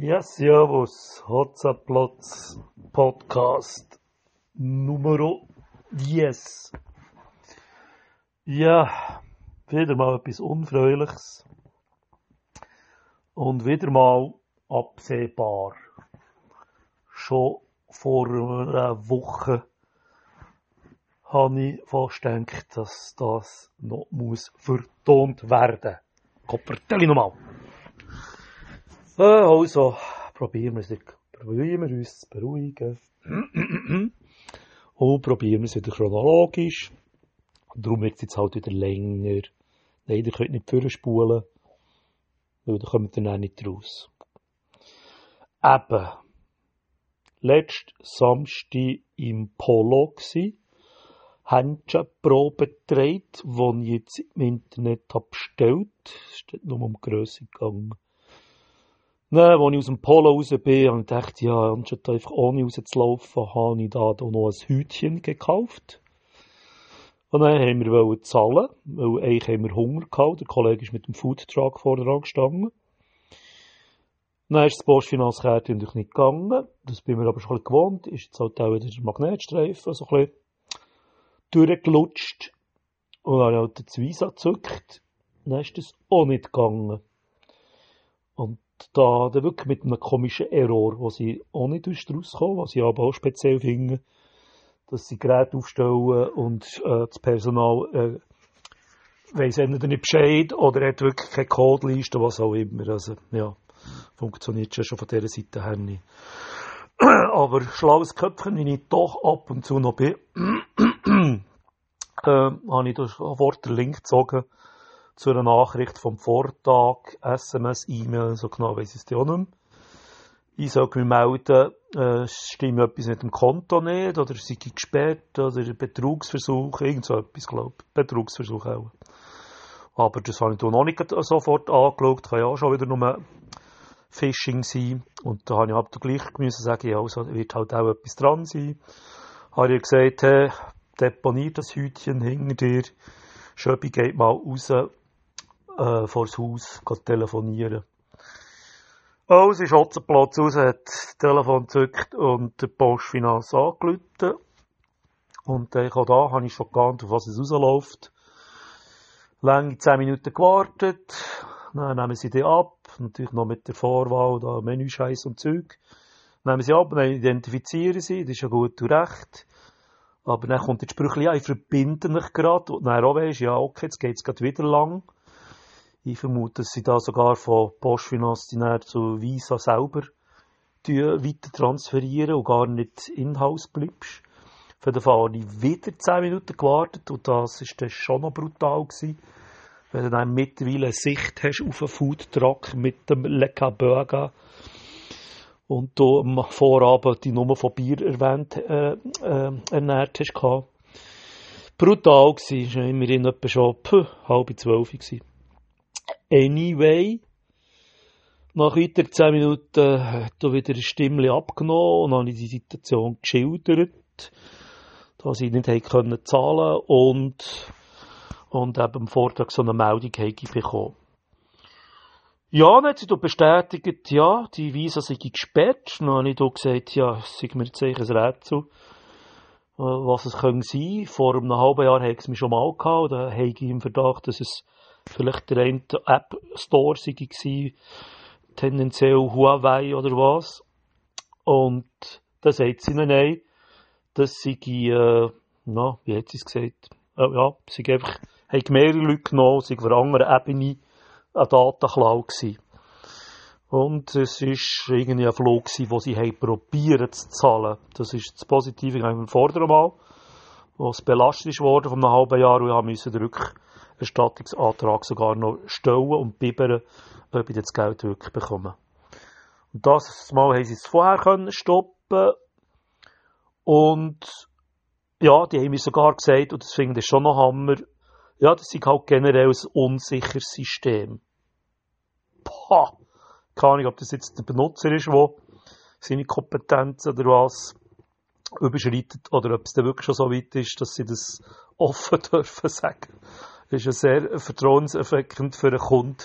Ja, servus, Hotzaplatz Podcast Numero 10. Ja, wieder mal etwas Unfreuliches. Und wieder mal absehbar. Schon vor einer Woche habe ich fast gedacht, dass das noch muss vertont werden. Koppertelli nochmal. Äh, also, probieren wir es, probieren wir uns zu beruhigen. Und probieren wir es wieder chronologisch. Darum wird es jetzt halt wieder länger. Nein, ihr könnt nicht vorspulen, weil dann kommt ihr dann nicht raus. Eben, letzten Samstag im Polo gsi, Händchenprobe gedreht, die ich jetzt im Internet habe bestellt. Es steht nur um die Grösse gegangen. Nein, als ich aus dem Polo raus bin, habe ich gedacht, ja, anstatt einfach ohne rauszulaufen, habe ich da noch ein Hütchen gekauft. Und dann haben wir zahlen, weil eigentlich haben wir Hunger gehabt. Der Kollege ist mit dem Foodtruck vor dran gestanden. Dann ist das Postfinanzkärtchen natürlich nicht gegangen. Das bin mir aber schon ein gewohnt. Ist jetzt halt auch wieder der Magnetstreifen so ein bisschen durchgelutscht. Und dann habe ich halt das Visa gezückt. Dann ist das auch nicht gegangen. Und da, da wirklich mit einem komischen Error, wo sie auch nicht rauskommen, was ich aber auch speziell finde, dass sie Geräte aufstellen und äh, das Personal äh, weiss entweder nicht Bescheid oder hat wirklich keine Codeliste, was auch immer. Also, ja, funktioniert schon von dieser Seite her nicht. Aber schlaues Köpfchen, wie ich doch ab und zu noch bin, äh, habe ich da sofort den Link gezogen zu einer Nachricht vom Vortag, SMS, E-Mail, so genau weiss ich es auch nicht mehr. Ich soll mich melden, äh, stimmt etwas mit dem Konto nicht, oder sei gesperrt, oder Betrugsversuch, irgend so etwas, glaube ich. Betrugsversuch auch. Aber das habe ich noch nicht sofort angeschaut, kann ja auch schon wieder nur Phishing sein. Und da habe ich aber gleich müssen sagen, ja, also wird halt auch etwas dran sein. Habe ich gesagt, hey, deponiert das Hütchen hinter dir. Schöppi geht mal raus, äh, vor das Haus, telefonieren. Also ist Otzenplatz raus, hat das Telefon gezückt und der Postfinanz angerufen. Und äh, auch da habe ich schon geahnt, auf was es rausläuft. Lange 10 Minuten gewartet. Dann nehmen sie die ab. Natürlich noch mit der Vorwahl, da Menüscheiß und Zeug. Nehmen sie ab, dann identifizieren sie, das ist ja gut und recht. Aber dann kommt das Sprüchli, ja, ich verbinde mich gerade. Und dann auch weisst, ja, okay, jetzt geht's gerade wieder lang. Ich vermute, dass sie da sogar von Postfinanz zu Visa selber weiter transferieren und gar nicht in-house bleibst. Für den Fall habe ich wieder 10 Minuten gewartet und das ist dann schon noch brutal gewesen. Wenn du dann mittlerweile eine Sicht hast auf einen Foodtruck mit dem Le Burger und du am Vorabend die Nummer von Bier erwähnt, äh, äh, ernährt hast. Brutal gewesen, es war immerhin etwa schon puh, halb zwölf gewesen. Anyway, nach weiter 10 Minuten hat er wieder eine Stimme abgenommen und habe ich die Situation geschildert, dass ich nicht können zahlen und, und eben am Vortag so eine Meldung bekommen. Ja, dann hat sie bestätigt, ja, die Visa sei gesperrt. Dann habe ich gesagt, ja, es sei mir jetzt ein Rätsel, was es sein könnte. Vor einem halben Jahr hatte es mich schon mal gehabt, da habe ich im Verdacht, dass es vielleicht der eine App Store war, tendenziell Huawei oder was. Und da sagt sie ihnen, nein, das sei, äh, na, wie hat sie es gesagt? Äh, ja, sie einfach, haben mehrere Leute genommen, sie auf einer anderen Ebene eine Datenklau gewesen. Und es war irgendwie ein Flug, gewesen, wo sie haben probiert zu zahlen. Das ist das Positive beim vorderen Mal, wo es belastet worden von einem halben Jahr und ich musste den Rückerstattungsantrag sogar noch stellen und bibbern, ob ich das Geld wirklich bekomme. Und das Mal haben sie es vorher können stoppen und ja, die haben mir sogar gesagt, und das finde ich schon noch Hammer, ja, das ist halt generell ein unsicheres System. Pah! Keine Ahnung, ob das jetzt der Benutzer ist, der seine Kompetenzen oder was überschreitet, oder ob es dann wirklich schon so weit ist, dass sie das offen dürfen sagen. Ist ja sehr vertrauenserweckend für einen Kunden,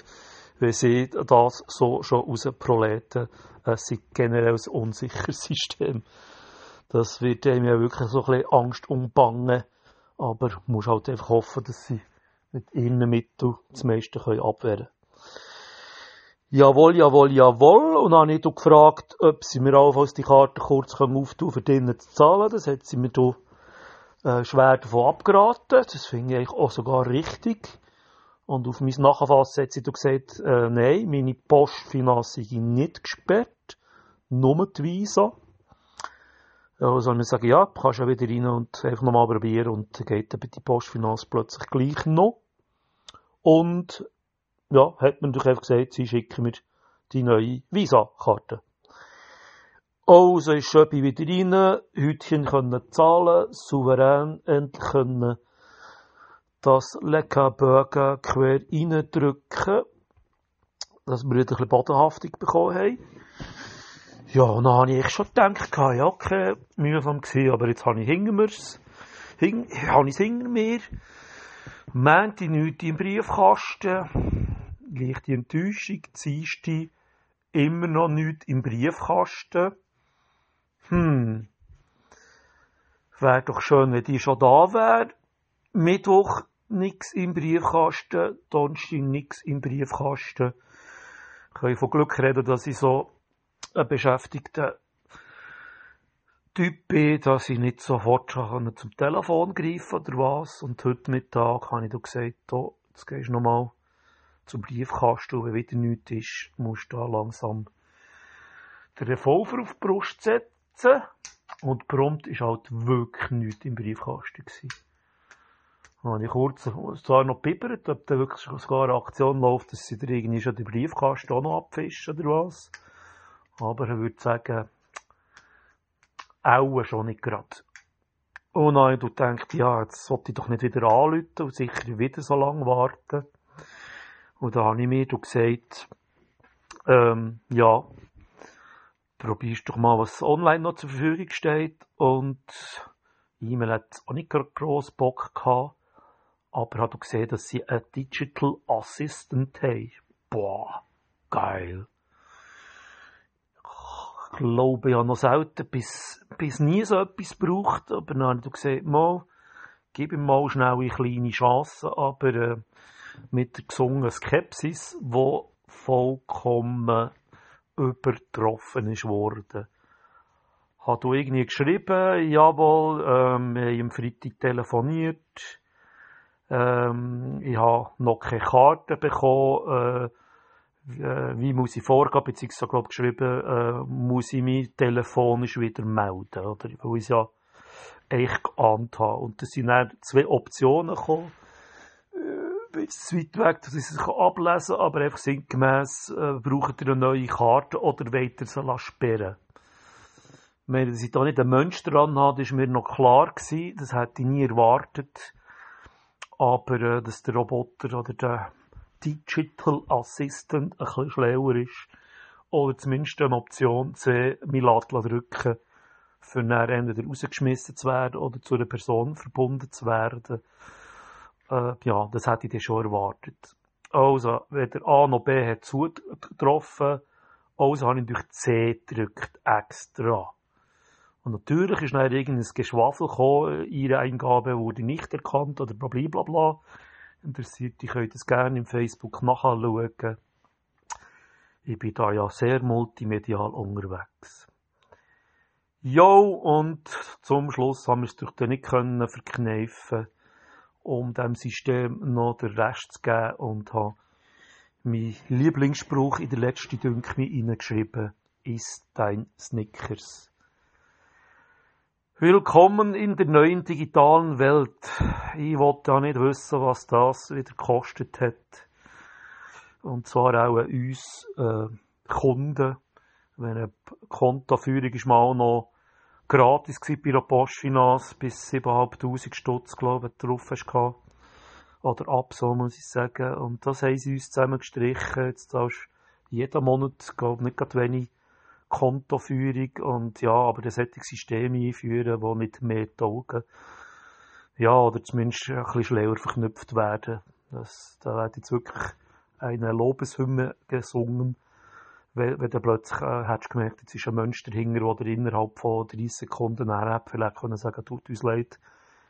wenn sie das so schon aus den Proleten es sei generell ein unsicheres System. Das wird einem ja wirklich so ein bisschen Angst umbangen. Aber du musst halt einfach hoffen, dass sie mit ihren Mitteln das meiste können abwehren können. Jawohl, jawohl, jawohl. Und dann habe ich gefragt, ob sie mir allenfalls die Karte kurz auftun können, für zu zahlen. Das hat sie mir da äh, schwer davon abgeraten. Das finde ich auch sogar richtig. Und auf mein Nachfassen hat sie gesagt, äh, nein, meine Postfinanz sei nicht gesperrt, nur die Visa. Ja, soll ich sagen, ja, kannst ja wieder rein und einfach nochmal probieren und dann geht die Postfinanz plötzlich gleich noch. Und ja, hat man natürlich einfach gesagt, sie schicken mir die neue Visa-Karte. Also ist Schöppi wieder rein, Hütchen können zahlen, souverän endlich können das Leckerbögen quer reindrücken, dass wir wieder ein bisschen Bodenhaftung bekommen haben. Ja, und dann habe ich schon gedacht, ja, okay, mühsam gewesen, aber jetzt habe ich hinter mir's, hing, habe ich es hinter mir, meinte nichts im Briefkasten, leichte Enttäuschung, Dienstag, immer noch nichts im Briefkasten. Hm, wäre doch schön, wenn die schon da wäre. Mittwoch nichts im Briefkasten, Donnerstag nichts im Briefkasten. Ich kann von Glück reden, dass ich so ein beschäftigter Typ bin, dass ich nicht sofort schon zum Telefon greifen oder was. Und heute Mittag habe ich da gesagt, oh, jetzt gehst du nochmal zum Briefkasten, und wenn wieder nichts ist, musst du da langsam den Revolver auf die Brust setzen. Und prompt ist halt wirklich nichts im Briefkasten gewesen. Dann habe ich kurz zwar noch bibbert, ob da wirklich sogar eine Aktion läuft, dass sie da irgendwie schon den Briefkasten auch noch abfischen oder was. Aber ich würde sagen, auch schon nicht gerade. Und dann habe ich gedacht, ja, jetzt sollte ich doch nicht wieder anrufen und sicher wieder so lange warten. Und da habe ich mir gesagt, ähm, ja, probierst doch mal, was online noch zur Verfügung steht. Und E-Mail hat auch nicht gross Bock gehabt. Aber hat gesehen, dass sie einen Digital Assistant haben. Boah, geil. Ich glaube, ich habe noch selten bis, bis nie so etwas gebraucht. Aber dann habe ich gesehen, mal, gib ihm mal schnell eine kleine Chance. Aber äh, mit der gesungenen Skepsis, die vollkommen übertroffen ist worden. Hat du irgendwie geschrieben, jawohl, ähm, wir haben am Freitag telefoniert, ähm, ich habe noch keine Karte bekommen, äh, äh, wie muss ich vorgehen, beziehungsweise, glaube geschrieben, äh, muss ich mich telefonisch wieder melden, oder, weil ich es ja echt geahnt habe. Und es sind dann zwei Optionen gekommen, jetzt zu weit weg, dass ich es ablesen kann, aber einfach sinngemäß äh, braucht ihr eine neue Karte oder ihr sie sperren Wenn ich da nicht einen Mensch dran habe, ist mir noch klar gewesen, das hätte ich nie erwartet. Aber äh, dass der Roboter oder der Digital Assistant ein bisschen schlauer ist oder zumindest eine Option C, mich drücken für dann entweder rausgeschmissen zu werden oder zu einer Person verbunden zu werden äh, ja, das hätte ich dann schon erwartet. Also, wenn der A noch B hat zugetroffen, also habe ich durch C gedrückt, extra. Und natürlich ist dann irgendein Geschwafel gekommen, ihre Eingabe wurde nicht erkannt oder blablabla. Bla Interessiert, ich könnt das gerne im Facebook nachschauen. Ich bin da ja sehr multimedial unterwegs. Jo, und zum Schluss haben wir es durch den nicht können um dem System noch den Rest zu geben und habe mein Lieblingsspruch in der letzten Dünke hineingeschrieben, ist dein Snickers. Willkommen in der neuen digitalen Welt. Ich wollte ja nicht wissen, was das wieder gekostet hat. Und zwar auch uns äh, Kunden. Wenn eine Kontoführung ist mal noch gratis bei der Postfinance bis 7'500 Stutz, glaube ich, drauf hast gehabt. Oder ab, so muss ich sagen. Und das haben sie uns zusammen gestrichen. Jetzt zahlst du jeden Monat, glaube ich, nicht gerade wenig Kontoführung. Und ja, aber das sollte System einführen, wo nicht mehr taugen. Ja, oder zumindest ein bisschen schlauer verknüpft werden. Das, da wird jetzt wirklich eine Lobeshymne gesungen wenn, wenn du plötzlich äh, hättest gemerkt, jetzt ist ein Mensch dahinter, der innerhalb von 30 Sekunden nachher vielleicht können sagen, tut uns leid,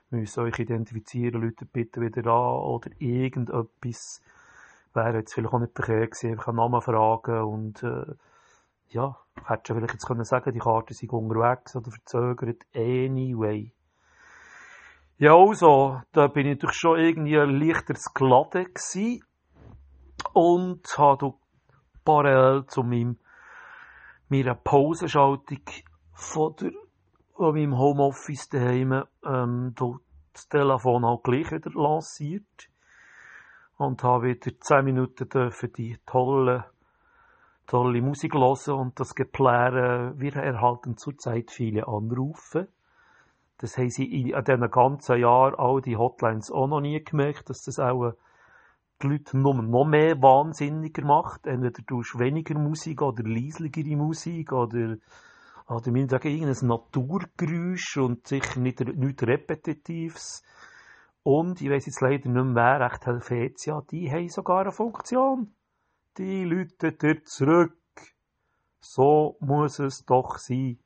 wir müssen euch identifizieren, Leute bitte wieder an oder irgendetwas. Wäre jetzt vielleicht auch nicht verkehrt gewesen, einfach einen Namen fragen und äh, ja, hättest du vielleicht jetzt können sagen, die Karten sind unterwegs oder verzögert. Anyway. Ja, also, da bin ich natürlich schon irgendwie leichter geladen gewesen und habe parallel zu meinem, meiner Pausenschaltung von, der, von meinem Homeoffice daheim ähm, das Telefon auch gleich wieder lanciert und habe wieder 10 Minuten dürfen die tolle, tolle Musik hören und das Geplären. Wir erhalten zurzeit viele Anrufe. Das haben sie in, in diesen ganzen Jahren all die Hotlines auch noch nie gemerkt, dass das auch die Leute noch, noch mehr wahnsinniger macht. Entweder du hast weniger Musik oder leisligere Musik oder, oder sagen, irgendein Naturgeräusch und sicher nicht, nichts Repetitives. Und, ich weiss jetzt leider nicht mehr, wer, Helvetia, die haben sogar eine Funktion. Die Leute dir zurück. So muss es doch sein.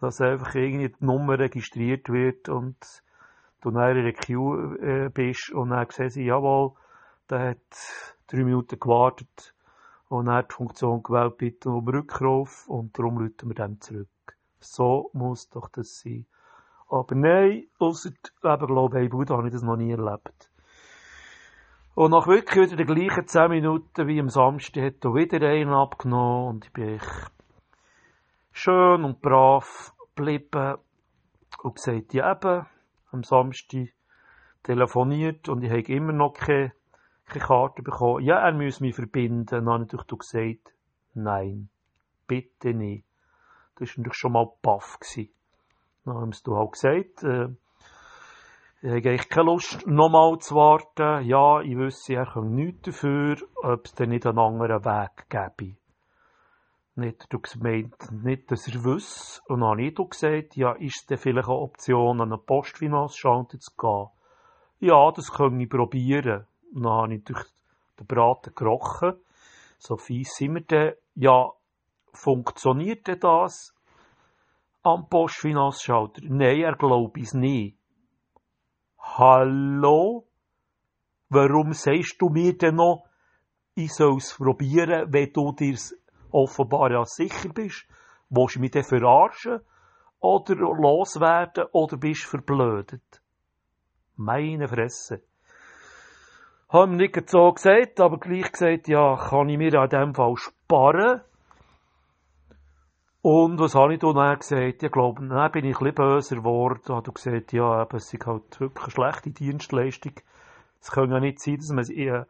Dass einfach irgendwie die Nummer registriert wird und du in der Queue äh, bist und dann sehen sie, jawohl, der hat drei Minuten gewartet und hat die Funktion gewählt, bitte um Rückruf und darum rufen wir dann zurück. So muss doch das sein. Aber nein, eben, glaube ich, Buddha habe ich das noch nie erlebt. Und nach wirklich wieder den gleichen 10 Minuten wie am Samstag hat er wieder einen abgenommen und ich bin schön und brav geblieben und gesagt, ja eben, am Samstag telefoniert und ich habe immer noch keine keine Karte bekommen. Ja, er muss mich verbinden. Dann habe ich natürlich gesagt, nein, bitte nicht. Das war natürlich schon mal baff. Dann haben sie halt gesagt, äh, ich habe keine Lust, nochmal zu warten. Ja, ich wüsste, er kann nichts dafür, ob es dann nicht einen anderen Weg gäbe. Nicht, du gemeint, nicht, dass er wüsste. Und dann habe ich gesagt, ja, ist es denn vielleicht eine Option, an eine Postfinanzschalter zu gehen? Ja, das kann ich probieren. Und dann habe ich durch den Braten gerochen. So fies sind wir dann. Ja, funktioniert denn das am Postfinanzschalter? Nein, er glaubt es nicht. Hallo? Warum sagst du mir denn noch, ich soll es probieren, wenn du dir offenbar ja sicher bist? Willst du mich denn verarschen? Oder loswerden? Oder bist du verblödet? Meine Fresse haben nicht so gesagt, aber gleich gesagt, ja, kann ich mir an dem Fall sparen. Und was habe ich dann gesagt? Ich glaube, dann bin ich ein bisschen böser geworden. Da habe gesagt, ja, eben, es ist halt wirklich eine schlechte Dienstleistung. Es kann ja nicht sein, dass man in,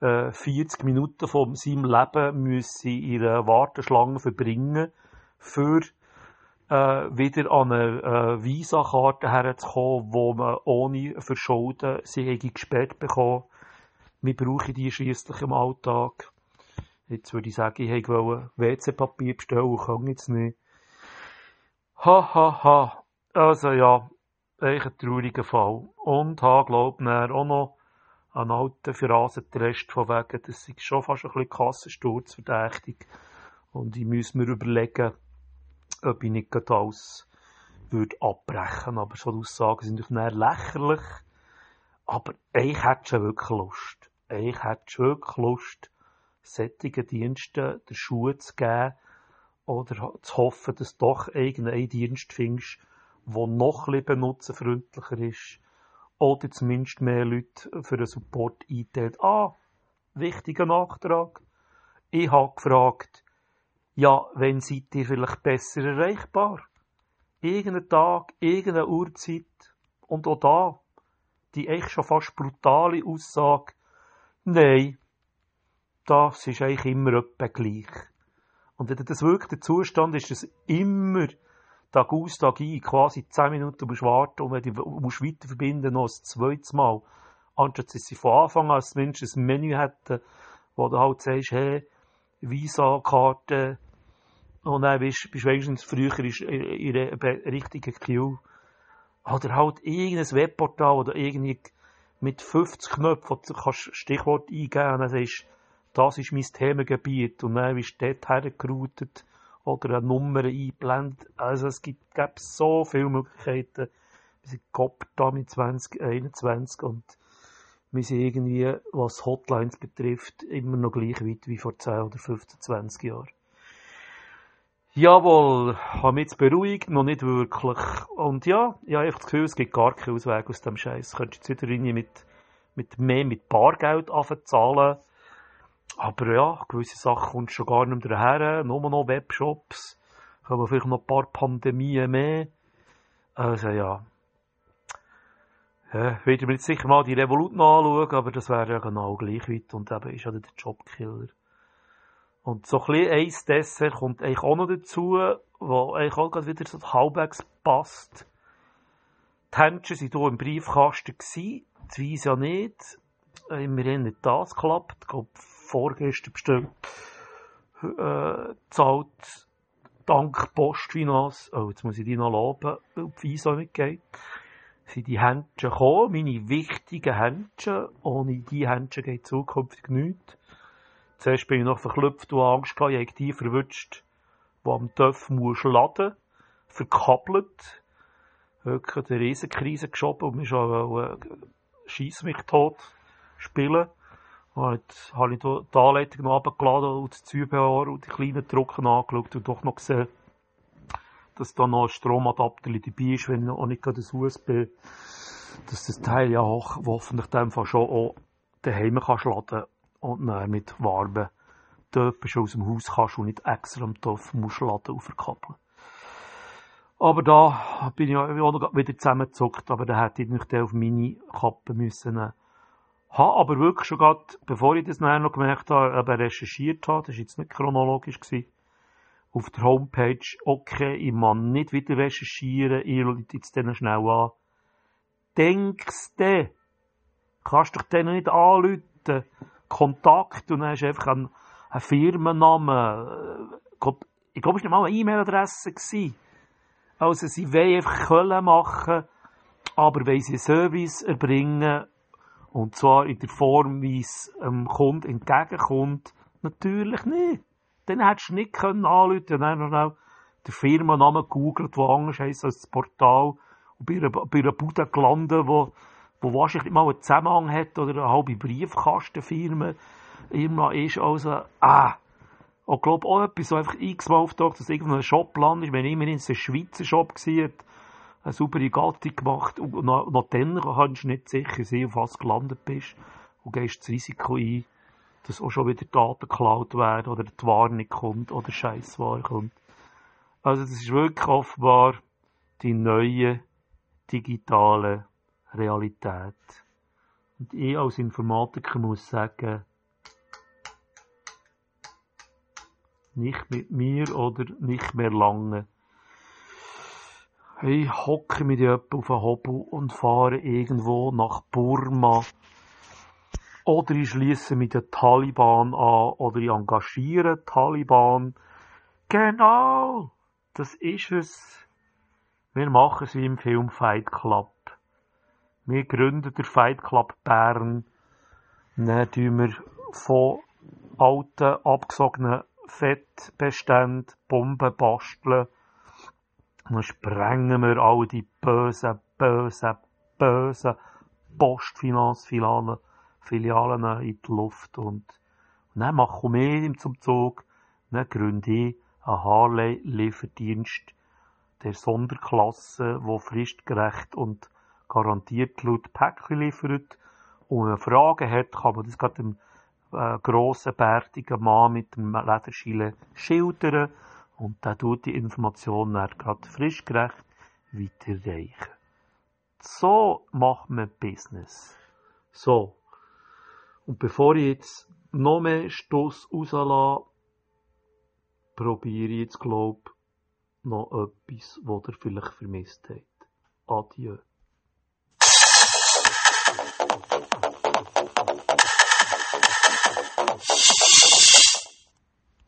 äh, 40 Minuten von seinem Leben müsse in einer Warteschlange verbringen, für äh, wieder an eine äh, Visa-Karte herzukommen, wo man ohne Verschulden sie gesperrt bekommen wir brauchen die schliesslich im Alltag. Jetzt würde ich sagen, ich wollte WC-Papier bestellen, kann jetzt nicht. Ha, ha, ha. Also ja, echt ein trauriger Fall. Und habe, glaube ich, auch noch einen alten Phrasentrest von wegen, das ist schon fast ein bisschen Kassensturzverdächtig. Und ich muss mir überlegen, ob ich nicht alles würde abbrechen. Aber so Aussagen sind natürlich lächerlich. Aber ich hätte schon wirklich Lust ich hätte wirklich Lust, sättigen Diensten den Schuh zu geben oder zu hoffen, dass du doch irgendeinen Dienst findest, der noch ein benutzerfreundlicher ist oder zumindest mehr Leute für den Support einteilt. Ah, wichtiger Nachtrag. Ich habe gefragt, ja, wenn seid ihr vielleicht besser erreichbar? Irgendeinen Tag, irgendeine Uhrzeit und auch da die echt schon fast brutale Aussage, Nein, das ist eigentlich immer etwa gleich. Und wenn das wirklich der Zustand ist, dass immer Tag aus, Tag ein, quasi 10 Minuten musst warten und wenn du musst weiter verbinden, noch ein zweites Mal. Anstatt dass sie von Anfang an zumindest ein Menü hätten, wo du halt sagst, hey, Visa-Karte, und dann bist du wenigstens früher in der richtigen Queue. Oder halt irgendein Webportal oder irgendwie mit 50 Knöpfen, wo du kannst Stichwort eingeben und dann sagst das ist mein Themengebiet und dann bist du dort hergeroutet oder eine Nummer eingeblendet. Also es gibt, gibt so viele Möglichkeiten. Wir sind Kopf da mit 2021 und wir sind irgendwie, was Hotlines betrifft, immer noch gleich weit wie vor 10 oder 15, 20 Jahren. Jawohl, habe mich jetzt beruhigt, noch nicht wirklich. Und ja, ich habe einfach das Gefühl, es gibt gar keinen Ausweg aus dem Scheiß. Könntest jetzt wieder mit, mit mehr mit Bargeld zahlen. Aber ja, gewisse Sachen kommst du schon gar nicht mehr daher. Nur noch Webshops. Haben vielleicht noch ein paar Pandemien mehr. Also ja. Ja, würde mir jetzt sicher mal die Revolut anschauen, aber das wäre ja genau gleich weit und eben ist ja der Jobkiller. Und so ein bisschen eins Dessert kommt eigentlich auch noch dazu, wo eigentlich auch gerade wieder so halbwegs passt. Die Händchen waren hier im Briefkasten, gewesen, die Weise ja nicht. Immerhin nicht das geklappt. Ich glaube, vorgestern bestimmt äh, zahlt dank Postfinanz, oh, jetzt muss ich die noch loben, weil die Visa nicht geht, sind die Händchen gekommen, meine wichtigen Händchen. Ohne die Händchen geht zukünftig nichts. Zuerst bin ich noch verklüpft und Angst gehabt, ich hätte die verwünscht, die am TÜV muss laden, verkappelt, wirklich eine Riesenkrise geschoben und mich schon äh, schieß mich tot spielen. Und jetzt habe ich die Anleitung noch runtergeladen und das Zubehör und die kleinen Drucken angeschaut und doch noch gesehen, dass da noch ein Stromadapter dabei ist, wenn auch nicht gerade das USB, dass das Teil ja auch hoffentlich Fall schon auch daheim kannst laden und dann mit warmen Töpfen schon aus dem Haus kannst und nicht extra am Topf musst laden verkappeln. Aber da bin ich auch wieder zusammengezuckt, aber da hätte ich nicht auf meine Kappe müssen nehmen. Habe aber wirklich schon gerade, bevor ich das dann noch gemerkt habe, recherchiert habe, das war jetzt nicht chronologisch, gewesen, auf der Homepage, okay, ich kann nicht wieder recherchieren, ich schaue jetzt dann schnell an. Denkst du, kannst dich denen nicht anrufen, Kontakt und dann hast du einfach einen, einen Firmennamen. Ich glaube, es war nicht mal eine E-Mail-Adresse. Also, sie wollen einfach Köln machen, aber wollen sie einen Service erbringen, und zwar in der Form, wie es dem Kunden entgegenkommt, natürlich nicht. Dann hättest du nicht können anrufen können, dann noch den Firmennamen gegoogelt, der anders heisst als das Portal, und bei einer, bei einer Bude gelandet, wo wo wahrscheinlich mal einen Zusammenhang hat oder eine halbe Briefkastenfirma immer ist. Also, ah, ich glaube auch etwas, so einfach x-mal auftaucht, dass irgendwo ein Shop landet. Wenn immerhin ein Schweizer Shop war, eine saubere Gattung gemacht und noch, noch dann kannst du nicht sicher sein, auf was du gelandet bist und gehst das Risiko ein, dass auch schon wieder Daten geklaut werden oder die Warnung kommt oder Scheissware kommt. Also das ist wirklich offenbar die neue digitale Realität. Und ich als Informatiker muss sagen, nicht mit mir oder nicht mehr lange. Ich hocke mit jemandem auf einen Hobel und fahre irgendwo nach Burma. Oder ich schließe mit den Taliban an oder ich engagiere Taliban. Genau, das ist es. Wir machen es wie im Film Fight Club. Wir gründen den Fight Club Bern. Dann tun wir von alten, abgesogenen Fettbeständen Bomben basteln. Dann sprengen wir all die bösen, bösen, bösen Postfinanzfilialen Filialen in die Luft. Und, dann machen wir zum Zug. Dann gründe ich einen Harley-Lieferdienst der Sonderklasse, wo fristgerecht und garantiert laut Päckchen liefert. Und wenn man Fragen hat, kann man das gerade dem äh, grossen, bärtigen Mann mit dem Lederschile schildern. Und der tut die Informationen dann gerade frischgerecht weiterreichen. So macht man Business. So. Und bevor ich jetzt noch mehr Stoss rauslasse, probiere ich jetzt, glaub, noch etwas, was ihr vielleicht vermisst habt. Adieu. Thank you.